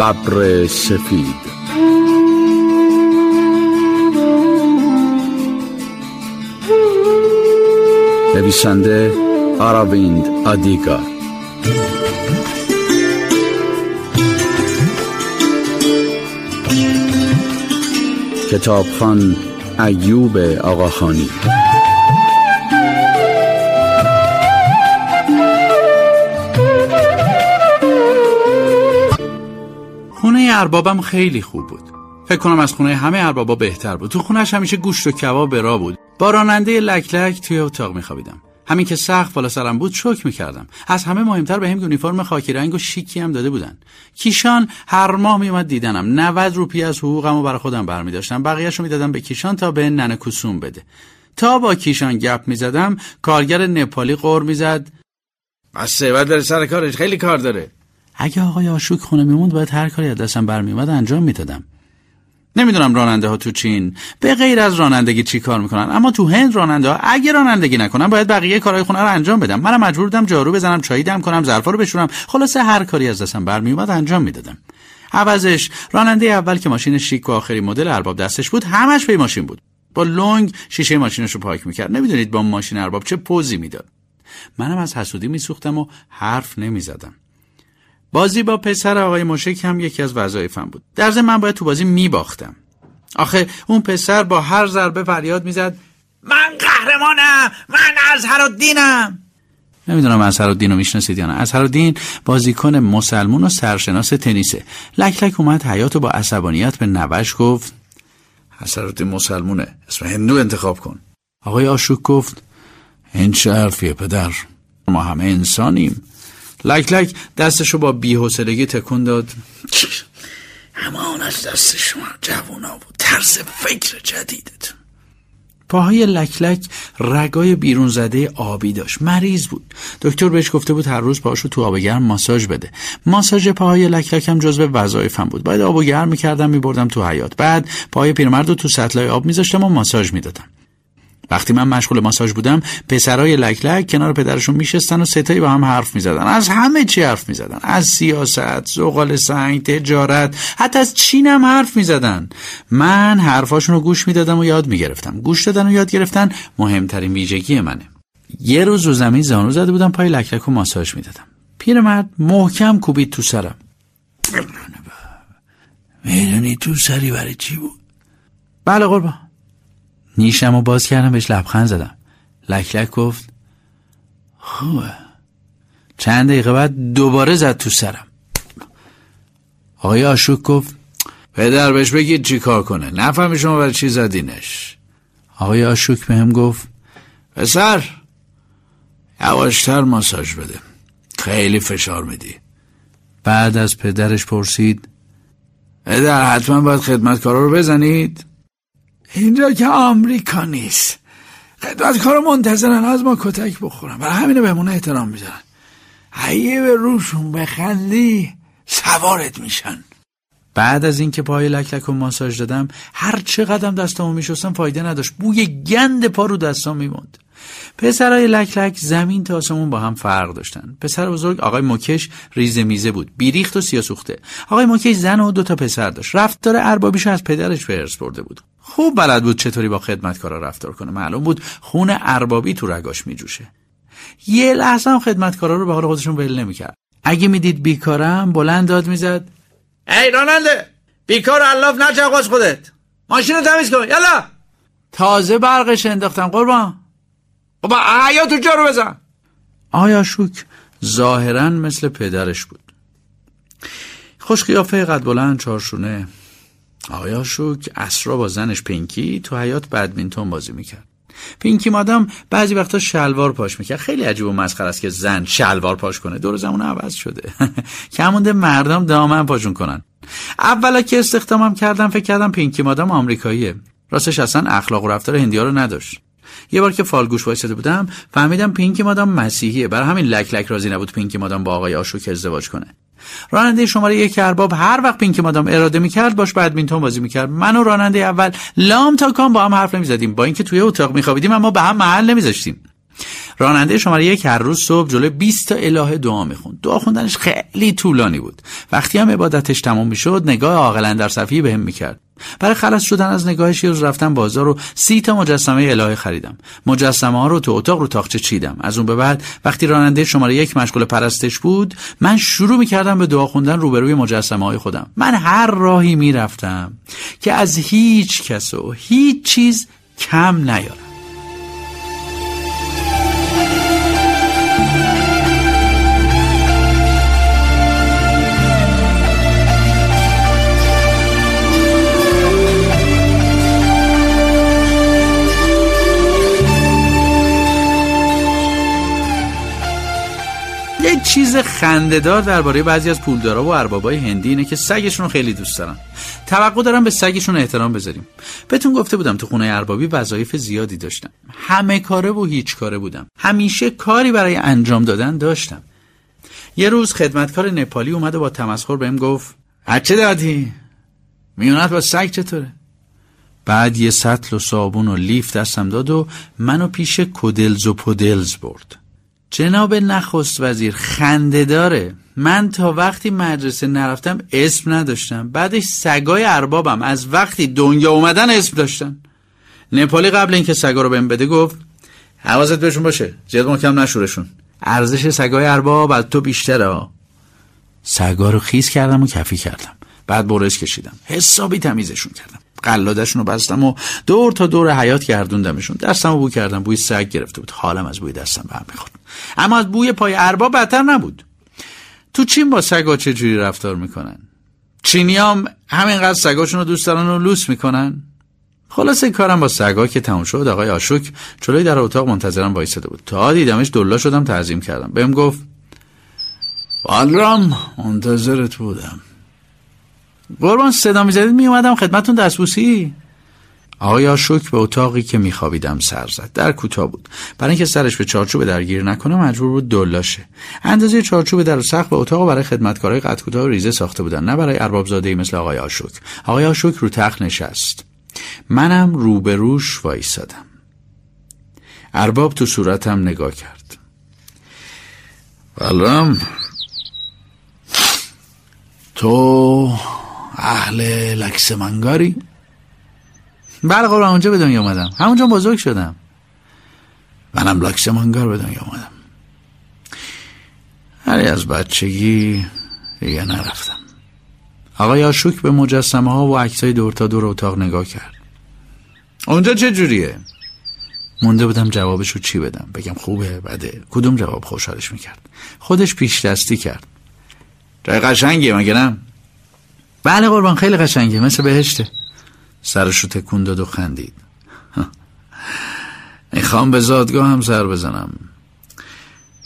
ببر سفید. نویسنده آراویند آدیگا. کتابخان ایوب آقاخانی. اربابم خیلی خوب بود. فکر کنم از خونه همه اربابا بهتر بود. تو خونش همیشه گوشت و کباب به بود. با راننده لک لک توی اتاق میخوابیدم. همین که سخت بالا سرم بود شک می‌کردم. از همه مهمتر به هم یونیفرم خاکی رنگ و شیکی هم داده بودن. کیشان هر ماه میومد دیدنم. 90 روپی از حقوقم رو برای خودم برمی داشتم بقیهش رو می‌دادم به کیشان تا به ننه کسوم بده. تا با کیشان گپ می‌زدم کارگر نپالی قور می‌زد. بس بعد داره سر کارش. خیلی کار داره. اگه آقای آشوک خونه میموند باید هر کاری از دستم برمیومد انجام می‌دادم. نمی‌دونم راننده ها تو چین به غیر از رانندگی چی کار می‌کنن اما تو هند راننده ها اگه رانندگی نکنن باید بقیه کارهای خونه رو انجام بدم. منم مجبور بودم جارو بزنم چایی دم کنم ظرفا رو بشورم. خلاصه هر کاری از دستم برمیومد انجام می‌دادم. عوضش راننده اول که ماشین شیک و آخری مدل ارباب دستش بود همش به ماشین بود. با لنگ شیشه ماشینش رو پاک می‌کرد. نمی‌دونید با ماشین ارباب چه پوزی می‌داد. منم از حسودی میسوختم و حرف نمی‌زدم. بازی با پسر آقای مشک هم یکی از وظایفم بود. در ضمن من باید تو بازی میباختم. آخه اون پسر با هر ضربه فریاد می‌زد من قهرمانم من ازهر الدینم نمی‌دونم الدین رو می‌شناسید یا نه. ازهر الدین بازیکن مسلمون و سرشناس تنیسه. لک لک اومد حیات و با عصبانیت به نوش گفت ازهر مسلمونه اسم هندو انتخاب کن. آقای آشوک گفت این چه حرفیه پدر ما همه انسانیم. لک لک دستشو با بیحسلگی تکون داد. همان از دست شما جوونا بود. طرز فکر جدیدتون پاهای لک لک رگای بیرون زده آبی داشت. مریض بود. دکتر بهش گفته بود هر روز پاهاشو تو آب گرم ماساژ بده. ماساژ پاهای لک لک هم جزو وظایفم بود. باید آب و گرم می‌کردم میبردم تو حیات بعد پاهای پیرمرد رو تو سطلای آب میذاشتم و ماساژ می‌دادم. وقتی من مشغول ماساژ بودم پسرای لک لک کنار پدرشون میشستن و ستایی با هم حرف می‌زدن. از همه چی حرف می‌زدن. از سیاست زغال سنگ تجارت حتی از چین هم حرف می‌زدن. من حرفاشون رو گوش می‌دادم و یاد می‌گرفتم. گوش دادن و یاد گرفتن مهمترین ویژگی منه. یه روز رو زمین زانو زده بودم پای لک لک و ماساژ می‌دادم. پیرمرد محکم کوبید تو سرم. می‌دونی تو سری برای چی بود؟ بله قربان. نیشم و باز کردم بهش لبخند زدم. لک لک گفت خوبه. چند دقیقه بعد دوباره زد تو سرم. آقای آشوک گفت پدر بهش بگید چی کار کنه. نفهمی شما برای چی زدینش. آقای آشوک به هم گفت پسر یواشتر ماساژ بده. خیلی فشار میدی. بعد از پدرش پرسید پدر حتما باید خدمتکارا رو بزنید؟ اینجا که آمریکا نیست. کار منتظرن از ما کتک بخورن. برای همینه بهمون احترام می‌ذارن. اگه به روشون بخندی سوارت میشن. بعد از اینکه پای لک و ماساژ دادم هر چه قدم دستامو میشستم فایده نداشت. بوی گند پا رو دستام میموند. پسرای لک لک زمین تا آسمون با هم فرق داشتن. پسر بزرگ آقای مکش ریزه میزه بود. بیریخت و سیاسوخته آقای مکش زن و دو تا پسر داشت. رفتار اربابیش از پدرش به برده بود. خوب بلد بود چطوری با خدمتکارا رفتار کنه. معلوم بود خون اربابی تو رگاش میجوشه. یه لحظه هم خدمتکارا رو به حال خودشون ول نمی‌کرد. اگه می‌دید بیکارم بلند داد می‌زد. ای راننده بیکار الاف نچه خودت. ماشین رو تمیز کن. یلا. تازه برقش انداختم. قربان. بابا حیاتو جارو بزن. آیا شوک ظاهرا مثل پدرش بود؟ خوش قیافه قد بلند چارشونه آیا شوک اسرا با زنش پینکی تو حیات بدمینتون بازی می‌کرد. پینکی مادام بعضی وقتا شلوار پاش می‌کرد. خیلی عجیب و مسخره است که زن شلوار پاش کنه. دور زمان عوض شده. کمونده مردم دامن پاشون کنن. اولا که استخدامم کردم فکر کردم پینکی مادام آمریکاییه. راستش اصلا اخلاق و رفتار هندیا رو نداشت. یه بار که فالگوش وایساده بودم فهمیدم پینکی مادام مسیحیه. برای همین لک لک راضی نبود پینکی مادام با آقای آشوک ازدواج کنه. راننده شماره یک ارباب هر وقت پینکی مادام اراده می‌کرد باش بدمینتون بازی می‌کرد. من و راننده اول لام تا کام با هم حرف نمی‌زدیم. با اینکه توی اتاق میخوابیدیم اما به هم محل نمیذاشتیم. راننده شماره یک هر روز صبح جلوی 20 تا الهه دعا می‌خوند. دعا خوندنش خیلی طولانی بود. وقتی هم عبادتش تمام می‌شد نگاه عاقلا در صفی بهم می‌کرد. برای خلاص شدن از نگاهش یه روز رفتم بازار و سی تا مجسمه الهه خریدم. مجسمه ها رو تو اتاق رو تاخچه چیدم. از اون به بعد وقتی راننده شماره یک مشغول پرستش بود من شروع می‌کردم به دعا خوندن روبروی مجسمه های خودم. من هر راهی می‌رفتم که از هیچ کس و هیچ چیز کم نیارم. چیز خندهدار درباره بعضی از پولدارا و اربابای هندی اینه که سگشون رو خیلی دوست دارن. توقع دارم به سگشون احترام بذاریم. بهتون گفته بودم تو خونه اربابی وظایف زیادی داشتم. همه کاره و هیچ کاره بودم. همیشه کاری برای انجام دادن داشتم. یه روز خدمتکار نپالی اومد و با تمسخر بهم گفت هچه دادی؟ میونت با سگ چطوره? بعد یه سطل و صابون و لیف دستم داد و منو پیش کدلز و پودلز برد. جناب نخست وزیر خنده داره. من تا وقتی مدرسه نرفتم اسم نداشتم. بعدش سگای اربابم از وقتی دنیا اومدن اسم داشتن. نپالی قبل اینکه سگا رو بهم بده گفت حواست بهشون باشه. زیاد محکم نشورشون. ارزش سگای ارباب از تو بیشتره سگا رو خیز کردم و کفی کردم. بعد برس کشیدم. حسابی تمیزشون کردم. قلادشون رو بستم و دور تا دور حیات گردوندمشون. دستم رو بو کردم بوی سگ گرفته بود. حالم از بوی دستم به هم می‌خورد. اما از بوی پای ارباب بدتر نبود. تو چین با سگا چه جوری رفتار می‌کنن؟ چینیام همینقدر سگاشون رو دوست دارن و لوس می‌کنن؟ خلاصه کارم با سگا که تموم شد آقای آشوک جلوی در اتاق منتظرم وایساده بود. تا دیدمش دلا شدم تعظیم کردم. بهم گفت والرام منتظرت بودم. قربان صدا می‌زدید میومدم خدمتون دستبوسی آقای آشوک به اتاقی که میخوابیدم سر زد؟ در کوتاه بود. برای اینکه سرش به چارچوب درگیر نکنه مجبور بود دلاشه اندازه چارچوب در سقف به اتاق برای خدمتکارای قد کوتاه و ریزه ساخته بودن نه برای ارباب زاده مثل آقای آشوک. آقای آشوک رو تخت نشست. منم روبروش وایسادم. ارباب تو صورتم نگاه کرد. ولرم تو اهل لکسمنگاری بله قربان اونجا به دنیا اومدم. همونجا بزرگ شدم. منم لکسمنگار به دنیا اومدم. ولی از بچگی دیگه نرفتم. آقای آشوک به مجسمه ها و عکسای دور تا دور اتاق نگاه کرد. اونجا چه جوریه؟ مونده بودم جوابشو چی بدم. بگم خوبه بده. کدوم جواب خوشحالش می‌کرد؟ خودش پیش دستی کرد. جای قشنگیه مگه نه؟ بله قربان خیلی قشنگه. مثل بهشته. سرشو تکون داد و خندید. می‌خوام به زادگاه هم سر بزنم.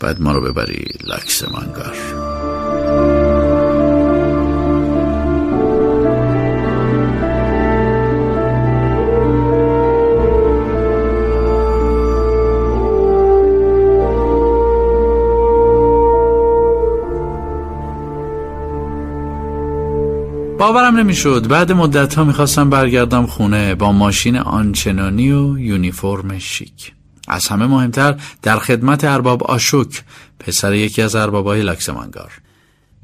بعد ما رو ببری لکس منگار. باورم نمی‌شد. بعد مدت ها می‌خواستم برگردم خونه با ماشین آنچنانی و یونیفرم شیک. از همه مهمتر در خدمت ارباب آشوک پسر یکی از اربابای لکسمانگار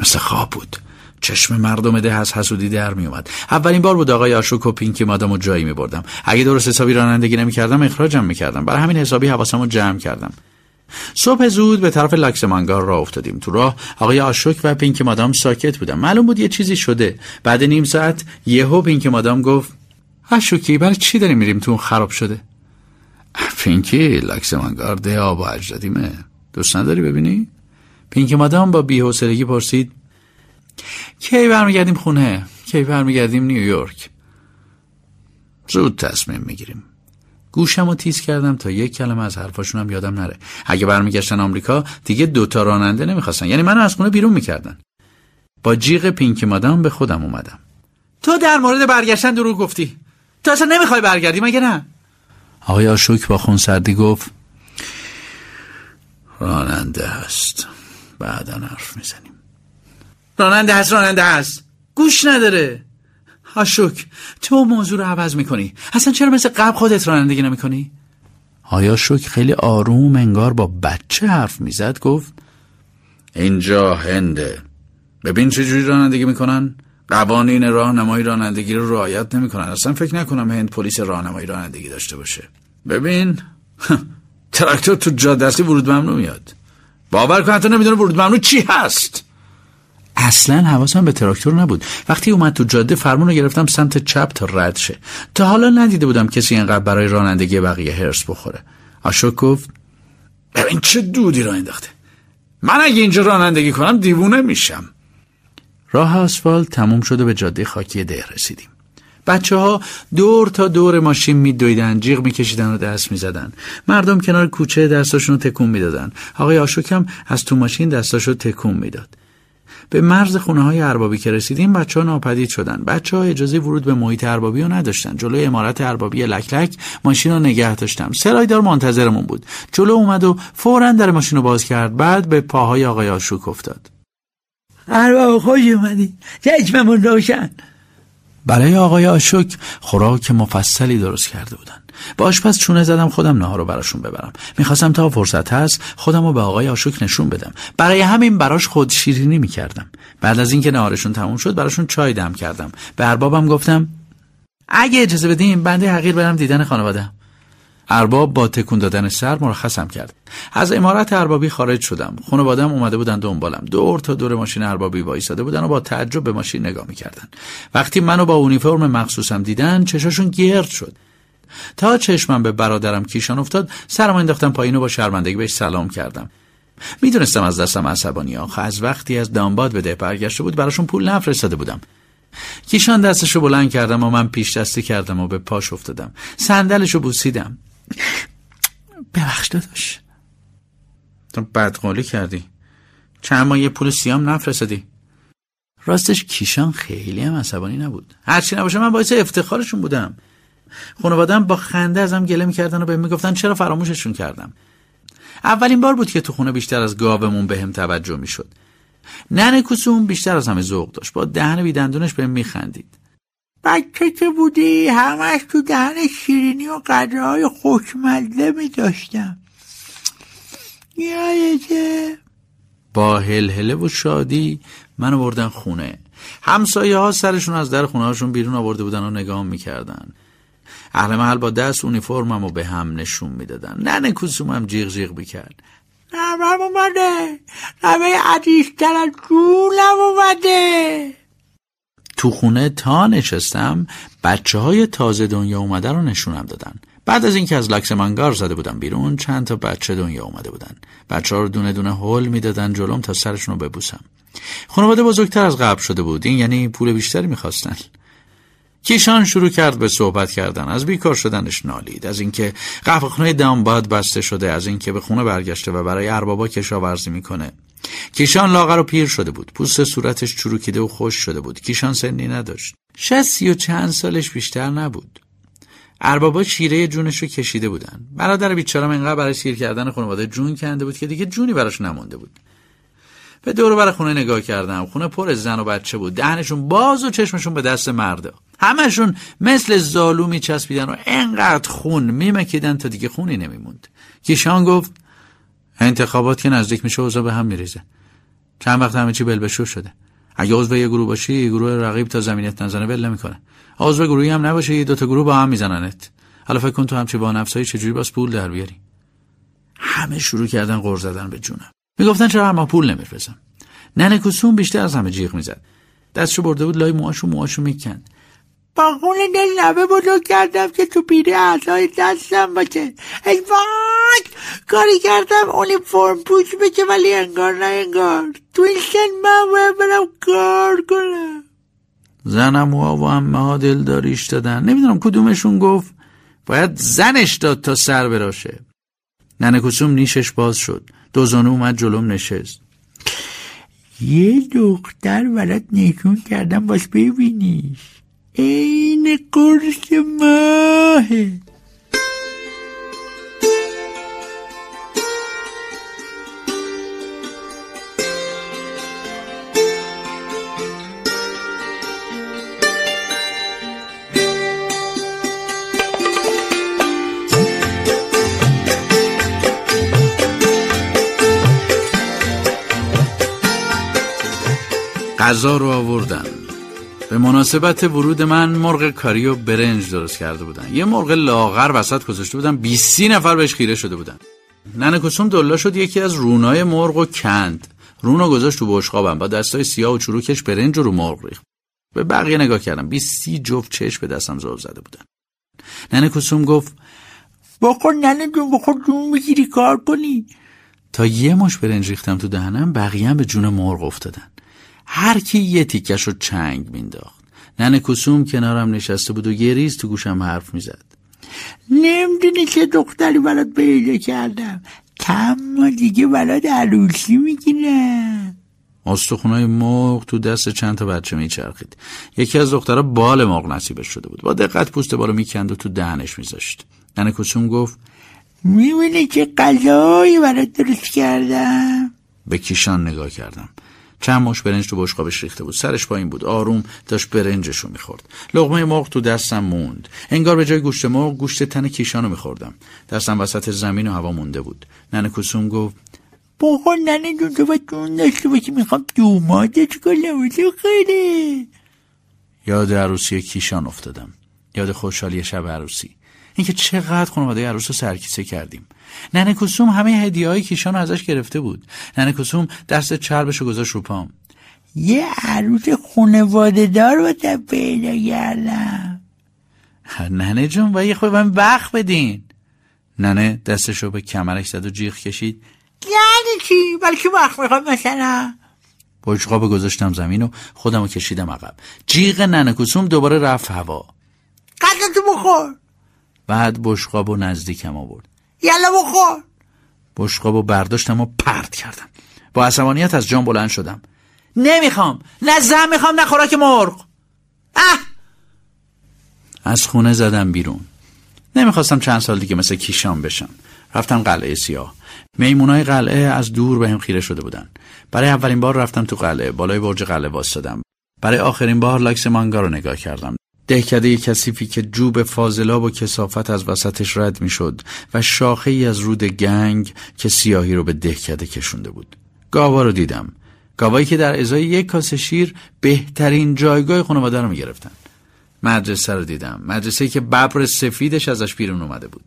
مثل خواب بود. چشم مردم ده از حسودی در می اومد اولین بار بود آقای آشوک و پینکی مادم و جایی می بردم اگه درست حسابی رانندگی نمی کردم اخراجم می کردم برای همین حسابی حواسم رو جمع کردم. صبح زود به طرف لاکسمانگار راه افتادیم. تو راه آقای آشوک و پینک مادام ساکت بودم معلوم بود یه چیزی شده. بعد نیم ساعت یهو پینک مادام گفت آشوکی برای چی داریم میریم تو اون خراب شده؟ پینکی لاکسمانگار ده آب و اجدادیمه دوست نداری ببینی؟ پینک مادام با بی‌حوصلگی پرسید کی برمیگردیم خونه؟ کی برمیگردیم نیویورک؟ زود تصمیم می‌گیریم. گوشم رو تیز کردم تا یک کلمه از حرفاشونم یادم نره. اگه برمیگشتن آمریکا دیگه دوتا راننده نمی‌خواستن. یعنی منو از خونه بیرون می‌کردن. با جیغ پینک مادام به خودم اومدم. تو در مورد برگشتن دروغ گفتی. تو اصلا نمی‌خوای برگردی مگه نه؟ آقای آشوک با خون سردی گفت راننده هست. بعدا حرف می‌زنیم. راننده هست راننده هست. گوش نداره. آشوک تو موضوع رو عوض می‌کنی. اصلا چرا مثل قبل خودت رانندگی نمی‌کنی؟ آیا شک خیلی آروم انگار با بچه حرف می‌زد؟ گفت اینجا هنده. ببین چه جوری رانندگی می‌کنن. قوانین راهنمایی رانندگی رو رعایت نمی‌کنن. اصلا فکر نکنم هند پلیس راهنمایی رانندگی داشته باشه. ببین تراکتور تو جاده اصلی ورود ممنوع میاد. باور کن حتی نمی‌دونه ورود ممنوع چی هست. اصلا حواسم به تراکتور نبود. وقتی اومد تو جاده فرمون رو گرفتم سمت چپ تا رد شه. تا حالا ندیده بودم کسی اینقدر برای رانندگی بقیه هرس بخوره. آشوک گفت ببین چه دودی را انداخته. من اگه اینجا رانندگی کنم دیوونه میشم. راه آسفالت تموم شده به جاده خاکی ده رسیدیم. بچه ها دور تا دور ماشین میدویدن جیغ میکشیدن و دست می‌زدن. مردم کنار کوچه دستاشون رو تکون می‌دادن. آقای آشوکم از تو ماشین دستاشو تکون می‌داد. به مرز خونه های اربابی که رسیدیم بچه ها ناپدید شدن. بچه ها اجازه ورود به محیط اربابی رو نداشتن. جلوی امارت اربابی لک لک ماشین رو نگه داشتم. سرایدار منتظرمون بود. جلو اومد و فورا در ماشین رو باز کرد. بعد به پاهای آقای آشوک افتاد. ارباب خوش اومدی. چشممون روشن. برای آقای آشوک خوراک مفصلی درست کرده بودن. با آشپز چونه زدم خودم نهار رو براشون ببرم. می‌خواستم تا فرصت هست خودم رو به آقای آشوک نشون بدم. برای همین براش خود شیرینی می‌کردم. بعد از اینکه نهارشون تموم شد براشون چای دم کردم. به اربابم گفتم اگه اجازه بدیم بنده حقیر برم دیدن خانواده. ارباب با تکون دادن سر مرخصم کرد. از امارت اربابی خارج شدم. خانوادم اومده بودن دنبالم. دور تا دور ماشین اربابی وایساده بودن و با تعجب به ماشین نگاه می‌کردن. وقتی منو با اونیفرم مخصوصم دیدن چشاشون گرد شد. تا چشمم به برادرم کیشان افتاد سرم انداختم پایین و با شرمندگی بهش سلام کردم. می‌دونستم از دستم عصبانی. آخه از وقتی از دانباد به ده برگشته بود براشون پول نفرستاده بودم. کیشان دستشو بلند کردم و من پیش دستی کردم و به پاش افتادم. صندلشو بوسیدم. ببخش داداش. تو بدقولی کردی. چند ماه یه پول سیام نفرستادی. راستش کیشان خیلی هم عصبانی نبود. هرچی نباشه من باعث افتخارشون بودم. خانوادم با خنده ازم گله می‌کردن و به می‌گفتن چرا فراموششون کردم. اولین بار بود که تو خونه بیشتر از گاومون به هم توجه می‌شد. ننه کسوم بیشتر از همه ذوق داشت. با دهن بیدندونش به میخندید. بچه که بودی همش تو دهن شیرینی و قدره های خوشمزه می داشتم یادته با هلهله و شادی منو بردن خونه. همسایه ها سرشون از در خونه هاشون بیرون آورده بودن و نگاه می‌کردن. اهل محل با دست اونیفرمم و به هم نشون می‌دادن. ننه کسومم جیغ جیغ بیکرد نمم اومده نمه عزیزتر از جونم اومده. تو خونه تا نشستم بچه های تازه دنیا اومده رو نشونم دادن. بعد از اینکه از لکس منگار زده بودم بیرون چند تا بچه دنیا اومده بودن. بچه ها رو دونه دونه هول می‌دادن جلوم تا سرشون رو ببوسم. خانواده بزرگتر از قبل شده بود. این یعنی پول بیشتری می‌خواستن. کیشان شروع کرد به صحبت کردن. از بیکار شدنش نالید. از اینکه قهوه خونه دانباد بسته شده از اینکه به خونه برگشته و برای اربابا کشاورزی می‌کنه. کیشان لاغر و پیر شده بود. پوست صورتش چروکیده و خوش شده بود. کیشان سنی نداشت. شستی و چند سالش بیشتر نبود. اربابا شیره جونش رو کشیده بودن. برادر بیچارم انقدر برای شیر کردن خانواده جون کنده بود که دیگه جونی براش نمونده بود. به دور بر خونه نگاه کردم. خونه پر زن و بچه بود. دهنشون باز و چشمشون به دست مردا. همشون مثل زالو میچسبیدن و انقدر خون میمکیدن تا دیگه خونی نمیموند. کیشان گفت انتخابات که نزدیک میشه اوضاع به هم میریزه. چند وقت همه چی بلبشو شده. اگه عضو یه گروه باشی گروه رقیب تا زمینت نزنه ول نمی‌کنه. عضو گروهی هم نباشه یه دوتا گروه با هم میزننت. حالا فکر کن تو همچی با نفسایی چجوری باز پول در بیاری؟ همه شروع کردن غر زدن به جونم. می‌گفتن چرا ما پول نمیفرستم ننه کسوم بیشتر از همه جیغ می‌زد. دستشو برده بود لای موهاشو موهاشو می‌کند. با خون دل لبه بزرگ کردم که تو پیره اعضای دستم باشه. ای وای! کاری کردم اونی فرم پوش بشه ولی انگار نه انگار. تو این سن من باید برم کار کنم. زنم و همه ها دلداریش دادن. نمی‌دونم کدومشون گفت. باید زنش داد تا سر براشه. ننه کسوم نیشش باز شد. دوزانو اومد جلوم نشست. یه دختر ولد نشون کردم باش ببینیش. عین قرص ماهه غذا رو آوردن به مناسبت ورود من مرغ کاری و برنج درست کرده بودن. یه مرغ لاغر وسط گذاشته بودن. 20 نفر بهش خیره شده بودن. ننه کسوم دلا شد یکی از رونای مرغ و کند. رونو گذاشت تو بشقابم. با دستای سیاه و چروکش برنج رو مرغ ریخت. به بقیه نگاه کردم. 20 جفت چشم به دستم زل زده بودن. ننه کسوم گفت بخور ننه جون بخور جون بگیری کار کنی. تا یه مش برنج ریختم تو دهنم بقیه به جون مرغ افتادن. هر کی یه تیکش رو چنگ مینداخت ننه کسوم کنارم نشسته بود و یه ریز تو گوشم حرف می‌زد. نمی‌دونی چه دختری برات پیدا کردم. کم دیگه برات عروسی می‌گیرم استخونای مرغ تو دست چند تا بچه میچرخید. یکی از دخترها بال مرغ نصیبش شده بود. با دقت پوست بالو می‌کند و تو دهنش میذاشت. ننه کسوم گفت می‌بینی چه غذایی برات درست کردم؟ به کیشان نگاه کردم. چند مش برنج تو بشقابش ریخته بود. سرش پایین بود. آروم داشت برنجش رو می‌خورد. لغمه مرغ تو دستم موند. انگار به جای گوشت مرغ گوشت تن کیشان رو میخوردم. دستم وسط زمین و هوا مونده بود. ننه کسوم گفت بخور ننه جون تو جون داشته باشی. می‌خوام دوماتش کنم خیلی. یاد عروسی کیشان افتادم. یاد خوشحالی شب عروسی. اینکه چقدر خانواده عروس رو سرکیسه کردیم. ننه کسوم همه هدیه های کیشان رو ازش گرفته بود. ننه کسوم دست چربش رو گذاشت رو پام. یه عروس خانواده دار با پیدا کردم. ننه جون و یه خود من بخ بدین. ننه دستش رو به کمرش زد و جیغ کشید. یعنی چی؟ بلکه وقت می‌خوام مثلا بشقاب گذاشتم زمین و خودم رو کشیدم عقب. جیغ ننه کسوم دوباره رفت هوا. قدرتو بخور. بعد بشقاب و نزدیکم آورد. یلا بخور. بشقاب و برداشتم و پرت کردم. با عصبانیت از جان بلند شدم. نمی‌خوام. نه زن می‌خوام نه خوراک مرغ. اه! از خونه زدم بیرون. نمی‌خواستم چند سال دیگه مثل کیشان بشم. رفتم قلعه سیاه. میمونای قلعه از دور به هم خیره شده بودن. برای اولین بار رفتم تو قلعه. بالای برج قلعه واسدم برای آخرین بار لاکس مانگا رو نگاه کردم. دهکده کثیفی که جوب فاضلاب و کسافت از وسطش رد می‌شد و شاخه ای از رود گنگ که سیاهی رو به دهکده کشونده بود. گاوا رو دیدم. گاوایی که در ازای یک کاسه شیر بهترین جایگاه خانواده رو می‌گرفتن. مدرسه رو دیدم. مدرسه که ببر سفیدش ازش بیرون اومده بود.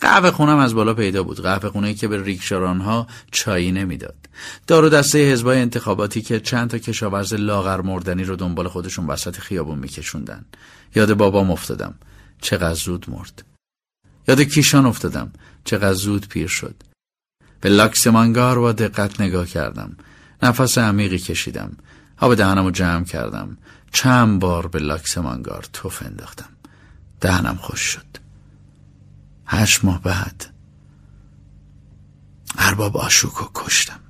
قهوه خونم از بالا پیدا بود. قهوه خونه که به ریکشاران ها چایی نمی‌داد. دارو دسته حزبای انتخاباتی که چند تا کشاورز لاغر مردنی رو دنبال خودشون وسط خیابون میکشوندن. یاد بابام افتادم. چقدر زود مرد. یاد کیشان افتادم. چقدر زود پیر شد. به لاکس مانگار با دقت نگاه کردم. نفس عمیقی کشیدم. آب دهنم رو جمع کردم. چند بار به لاکس مانگار توف انداختم. دهنم خوش شد. هشت ماه بعد ارباب آشوکو کشتم.